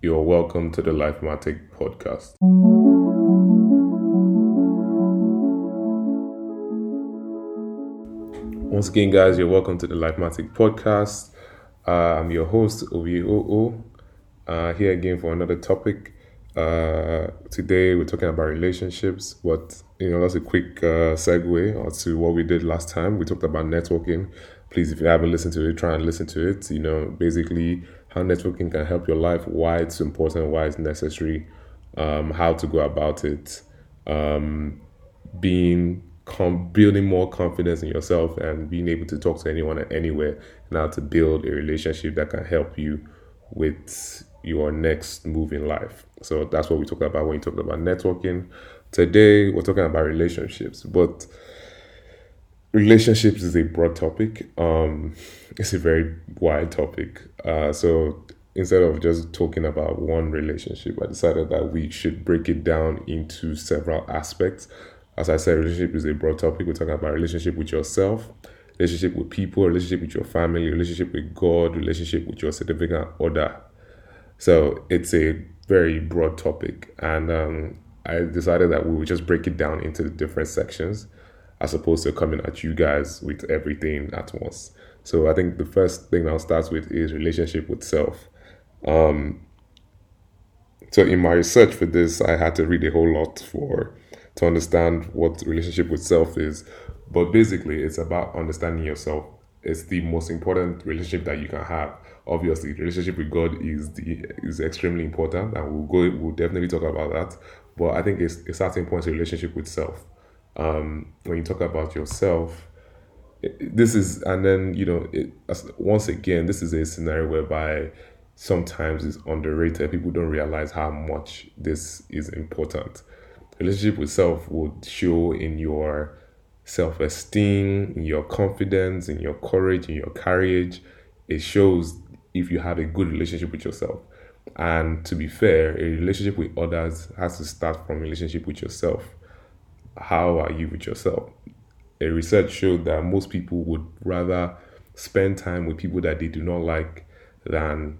You're welcome to the Lifematic podcast. Once again, guys, you're welcome to the Lifematic podcast. Uh, I'm your host, OVOO, uh, here again for another topic. Uh, today, we're talking about relationships, but you know, that's a quick uh, segue to what we did last time. We talked about networking. Please, if you haven't listened to it, try and listen to it. You know, basically, how networking can help your life, why it's important, why it's necessary, um, how to go about it, um, being com- building more confidence in yourself and being able to talk to anyone anywhere and how to build a relationship that can help you with your next move in life. So that's what we talked about when we talked about networking. Today we're talking about relationships, but relationships is a broad topic. Um, it's a very wide topic. Uh, so instead of just talking about one relationship, I decided that we should break it down into several aspects as I said, relationship is a broad topic. We're talking about relationship with yourself, relationship with people, relationship with your family, relationship with God, relationship with your significant other. So it's a very broad topic, and um, I decided that we would just break it down into different sections, as opposed to coming at you guys with everything at once. So I think the first thing I'll start with is relationship with self. Um, so in my research for this, I had to read a whole lot for to understand what relationship with self is. But basically, it's about understanding yourself. It's the most important relationship that you can have. Obviously, relationship with God is the is extremely important, and we'll go. We'll definitely talk about that. But I think it's a certain point relationship with self. Um, when you talk about yourself, this is, and then you know, it, once again, this is a scenario whereby sometimes it's underrated. People don't realize how much this is important relationship with self would show in your self esteem, in your confidence, in your courage, in your courage. It shows if you have a good relationship with yourself. And to be fair, a relationship with others has to start from a relationship with yourself. How are you with yourself? A research showed that most people would rather spend time with people that they do not like than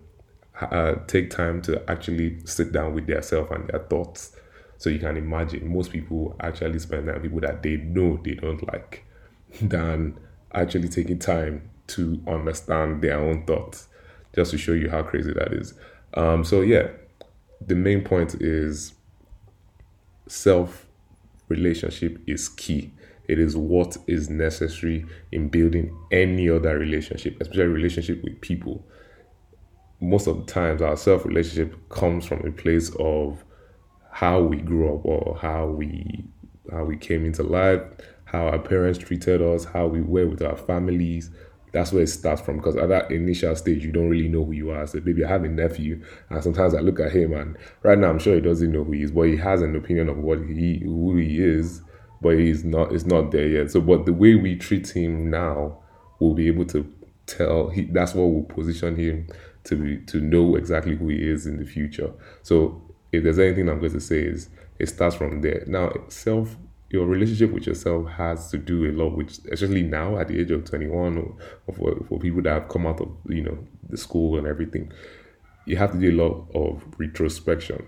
uh, take time to actually sit down with their self and their thoughts so you can imagine most people actually spend time with people that they know they don't like than actually taking time to understand their own thoughts, just to show you how crazy that is. Um, so yeah, the main point is self relationship is key. It is what is necessary in building any other relationship, especially relationship with people. Most of the times, our self relationship comes from a place of how we grew up or how we how we came into life, how our parents treated us, how we were with our families. That's where it starts from. Because at that initial stage, you don't really know who you are. So maybe I have a nephew, and sometimes I look at him, and right now I'm sure he doesn't know who he is, but he has an opinion of what he who he is, but he's not. It's not there yet. So, but the way we treat him now, we'll be able to tell. He, that's what will position him to be to know exactly who he is in the future. So if there's anything I'm going to say is it starts from there. Now, self, your relationship with yourself has to do a lot with, especially now at the age of 21, or, or for, for people that have come out of you know the school and everything, you have to do a lot of retrospection.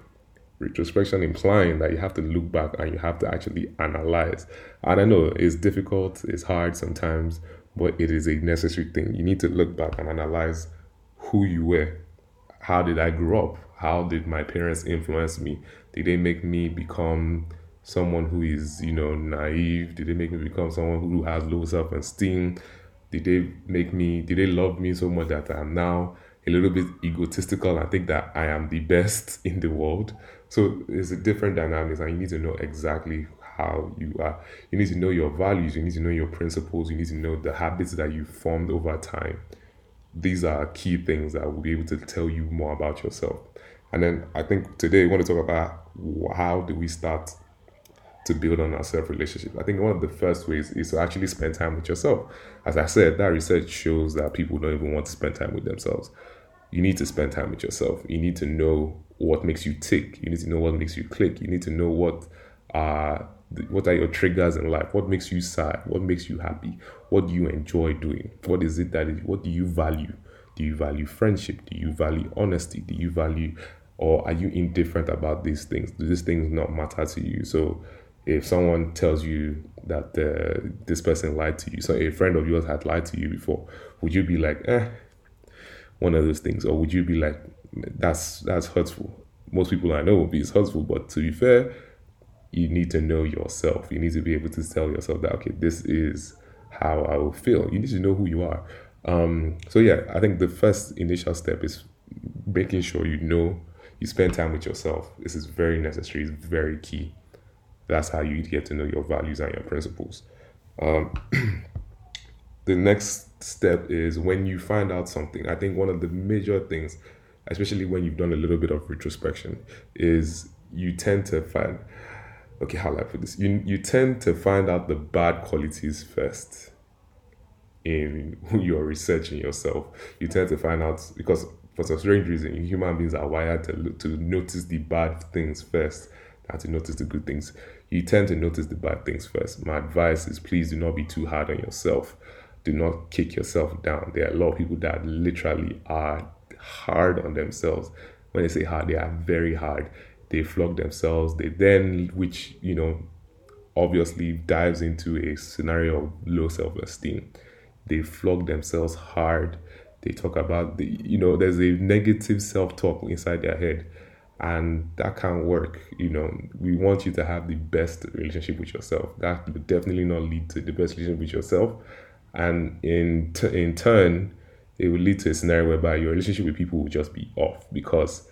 Retrospection implying that you have to look back and you have to actually analyze. I know it's difficult, it's hard sometimes, but it is a necessary thing. You need to look back and analyze who you were. How did I grow up? how did my parents influence me? Did they make me become someone who is, you know, naive? Did they make me become someone who has low self esteem? Did they make me, did they love me so much that I'm now a little bit egotistical and think that I am the best in the world? So it's a different dynamics, and you need to know exactly how you are. You need to know your values, you need to know your principles, you need to know the habits that you formed over time. These are key things that will be able to tell you more about yourself. And then I think today we want to talk about how do we start to build on our self relationship. I think one of the first ways is to actually spend time with yourself. As I said, that research shows that people don't even want to spend time with themselves. You need to spend time with yourself. You need to know what makes you tick. You need to know what makes you click. You need to know what are what are your triggers in life. What makes you sad? What makes you happy? What do you enjoy doing? What is it that is? What do you value? Do you value friendship? Do you value honesty? Do you value or are you indifferent about these things? Do these things not matter to you? So if someone tells you that uh, this person lied to you, so a friend of yours had lied to you before, would you be like, eh, one of those things, or would you be like, that's that's hurtful? Most people I know be it's hurtful, but to be fair, you need to know yourself. You need to be able to tell yourself that okay, this is how I will feel. You need to know who you are. Um, so yeah, I think the first initial step is making sure you know you spend time with yourself. This is very necessary. It's very key. That's how you get to know your values and your principles. Um, the next step is when you find out something. I think one of the major things, especially when you've done a little bit of retrospection, is you tend to find okay, how do I put this? You you tend to find out the bad qualities first in who you're researching yourself. You tend to find out because for some strange reason, human beings are wired to to notice the bad things first and to notice the good things. You tend to notice the bad things first. My advice is please do not be too hard on yourself. Do not kick yourself down. There are a lot of people that literally are hard on themselves. When they say hard, they are very hard they flog themselves. They then, which, you know, obviously dives into a scenario of low self esteem. They flog themselves hard. They talk about the, you know, there's a negative self talk inside their head, and that can't work. You know, we want you to have the best relationship with yourself. That would definitely not lead to the best relationship with yourself, and in t- in turn, it will lead to a scenario whereby your relationship with people will just be off because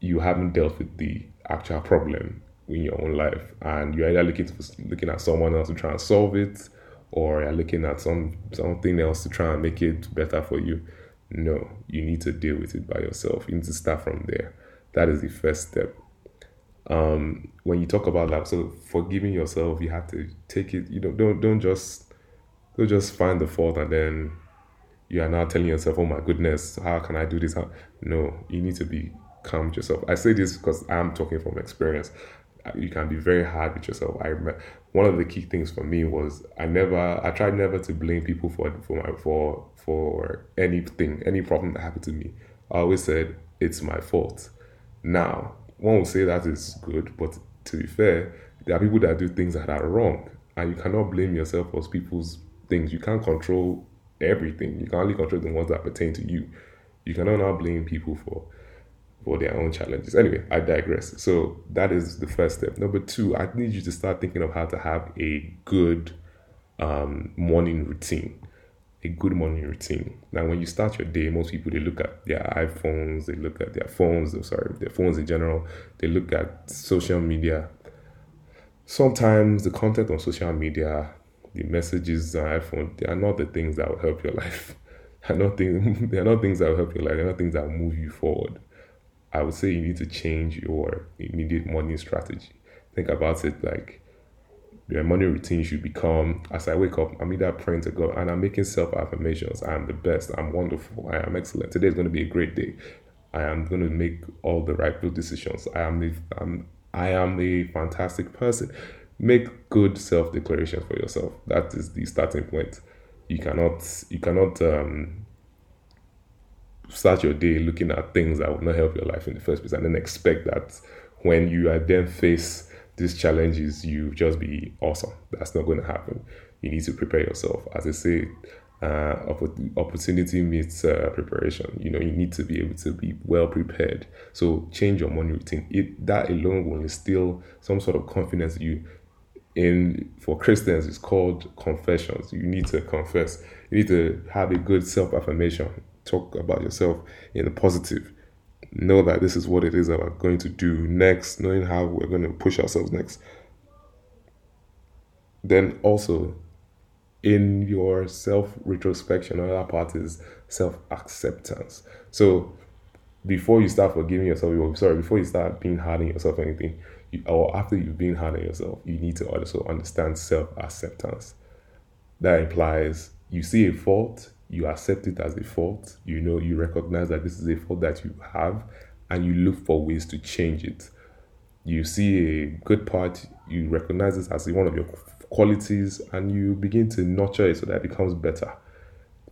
you haven't dealt with the actual problem in your own life, and you're either looking to, looking at someone else to try and solve it, or you're looking at some something else to try and make it better for you. No, you need to deal with it by yourself. You need to start from there. That is the first step. Um, when you talk about that, so forgiving yourself, you have to take it. You know, don't don't just don't just find the fault and then you are now telling yourself, "Oh my goodness, how can I do this?" How? No, you need to be calm with yourself. I say this because I'm talking from experience. You can be very hard with yourself. I remember one of the key things for me was I never, I tried never to blame people for for my for for anything, any problem that happened to me. I always said it's my fault. Now, one will say that is good, but to be fair, there are people that do things that are wrong, and you cannot blame yourself for people's things. You can't control everything. You can only control the ones that pertain to you. You cannot now blame people for for their own challenges. Anyway, I digress. So that is the first step. Number two, I need you to start thinking of how to have a good um, morning routine. A good morning routine. Now, when you start your day, most people they look at their iPhones, they look at their phones. Oh, sorry, their phones in general. They look at social media. Sometimes the content on social media, the messages on iPhone, they are not the things that will help your life. They are not things. They are not things that will help your life. They are not things that will move you forward I would say you need to change your immediate morning strategy. Think about it like your morning routine should become as I wake up, I'm either praying to God and I'm making self affirmations. I'm the best, I'm wonderful, I am excellent. Today is going to be a great day. I am going to make all the right decisions. I am the, I'm, I am a fantastic person. Make good self declarations for yourself. That is the starting point. You cannot you cannot um, start your day looking at things that will not help your life in the first place and then expect that when you are then face these challenges you just be awesome. That's not going to happen. You need to prepare yourself. As i say uh, opportunity meets uh, preparation. You know you need to be able to be well prepared. So change your morning routine. It that alone will instill some sort of confidence you. In for christians it's called confessions. You need to confess. You need to have a good self-affirmation. Talk about yourself in a positive. Know that this is what it is that we're going to do next, knowing how we're going to push ourselves next. Then also, in your self retrospection, another part is self acceptance. So, before you start forgiving yourself, sorry, before you start being hard on yourself or anything, you, or after you've been hard on yourself, you need to also understand self acceptance. That implies you see a fault, you accept it as a fault. You know, you recognize that this is a fault that you have, and you look for ways to change it. You see a good part, you recognize this as one of your qualities, and you begin to nurture it so that it becomes better.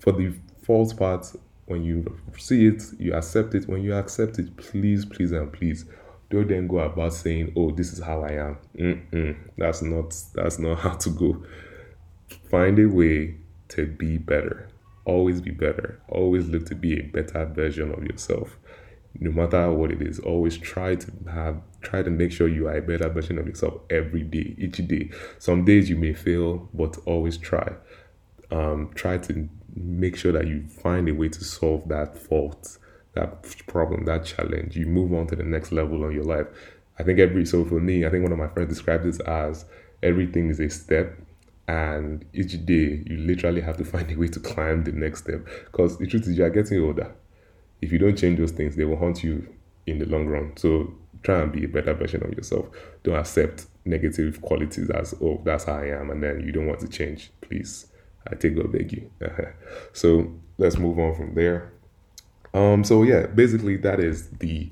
For the false part, When you see it, you accept it. When you accept it, please, please, and please don't then go about saying, "Oh, this is how I am." Mm-mm. That's not that's not how to go. Find a way to be better. Always be better. Always look to be a better version of yourself. No matter what it is, always try to have try to make sure you are a better version of yourself every day, each day. Some days you may fail, but always try. Um, try to make sure that you find a way to solve that fault that problem, that challenge, you move on to the next level of your life. I think every so for me, I think one of my friends described this as everything is a step, and each day you literally have to find a way to climb the next step. Because the truth is, you are getting older. If you don't change those things, they will haunt you in the long run. So try and be a better version of yourself. Don't accept negative qualities as oh that's how I am, and then you don't want to change. Please, I take God beg you. so let's move on from there. Um, so yeah, basically that is the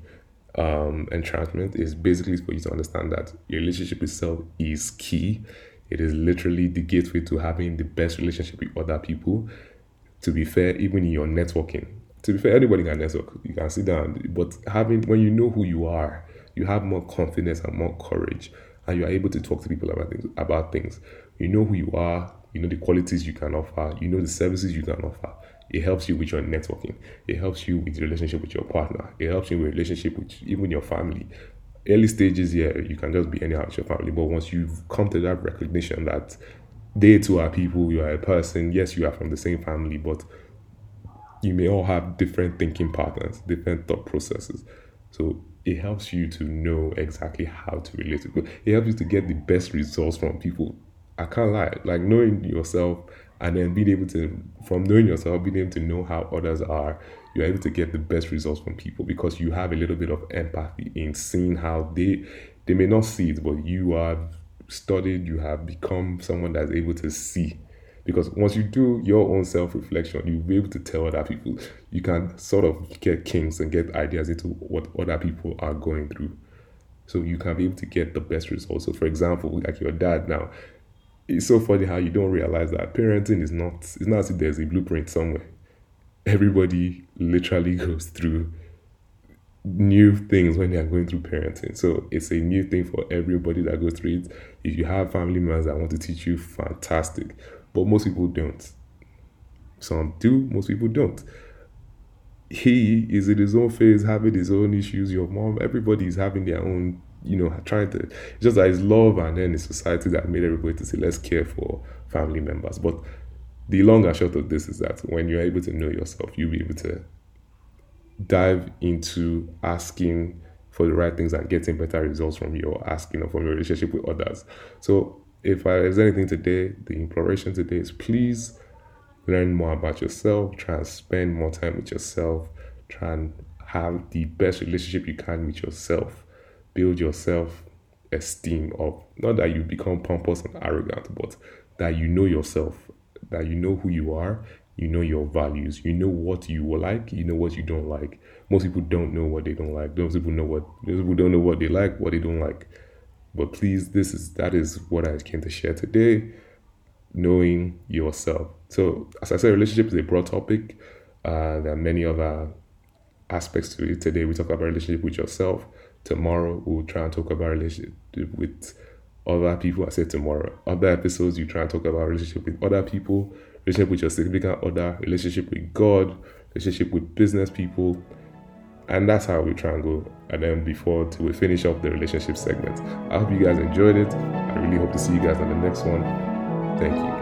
um, entrancement is basically for you to understand that your relationship itself is key. It is literally the gateway to having the best relationship with other people. To be fair, even in your networking, to be fair, anybody can network. You can sit down, but having when you know who you are, you have more confidence and more courage, and you are able to talk to people about things. About things, you know who you are. You know the qualities you can offer. You know the services you can offer it helps you with your networking. It helps you with the relationship with your partner. It helps you with relationship with even your family. Early stages, yeah, you can just be anyhow with your family. But once you've come to that recognition that they too are people, you are a person. Yes, you are from the same family, but you may all have different thinking patterns, different thought processes. So it helps you to know exactly how to relate to people. It helps you to get the best results from people. I can't lie. Like knowing yourself and then being able to from knowing yourself being able to know how others are you're able to get the best results from people because you have a little bit of empathy in seeing how they they may not see it but you have studied you have become someone that's able to see. Because once you do your own self-reflection you'll be able to tell other people. You can sort of get kinks and get ideas into what other people are going through. So you can be able to get the best results. So for example like your dad now it's so funny how you don't realize that parenting is not it's not as if there's a blueprint somewhere. Everybody literally goes through new things when they are going through parenting. So it's a new thing for everybody that goes through it. If you have family members that want to teach you fantastic. But most people don't. Some do most people don't. He is in his own phase having his own issues. Your mom everybody is having their own you know, trying to just that it's love and then it's society that made everybody to say let's care for family members. But the long and short of this is that when you're able to know yourself, you'll be able to dive into asking for the right things and getting better results from your asking or from your relationship with others. So if there's anything today, the imploration today is please learn more about yourself, try and spend more time with yourself, try and have the best relationship you can with yourself build your self esteem up. Not that you become pompous and arrogant, but that you know yourself, that you know who you are, you know your values, you know what you like, you know what you don't like. Most people don't know what they don't like. Those people know what those people don't know what they like, what they don't like. But please, this is that is what I came to share today. Knowing yourself. So, as I said, relationship is a broad topic. Uh, there are many other aspects to it. Today, we talk about relationship with yourself Tomorrow we'll try and talk about relationship with other people. I said tomorrow. Other episodes you try and talk about relationship with other people, relationship with your significant other, relationship with God, relationship with business people. And that's how we try and go. And then before till we finish up the relationship segment. I hope you guys enjoyed it. I really hope to see you guys on the next one. Thank you.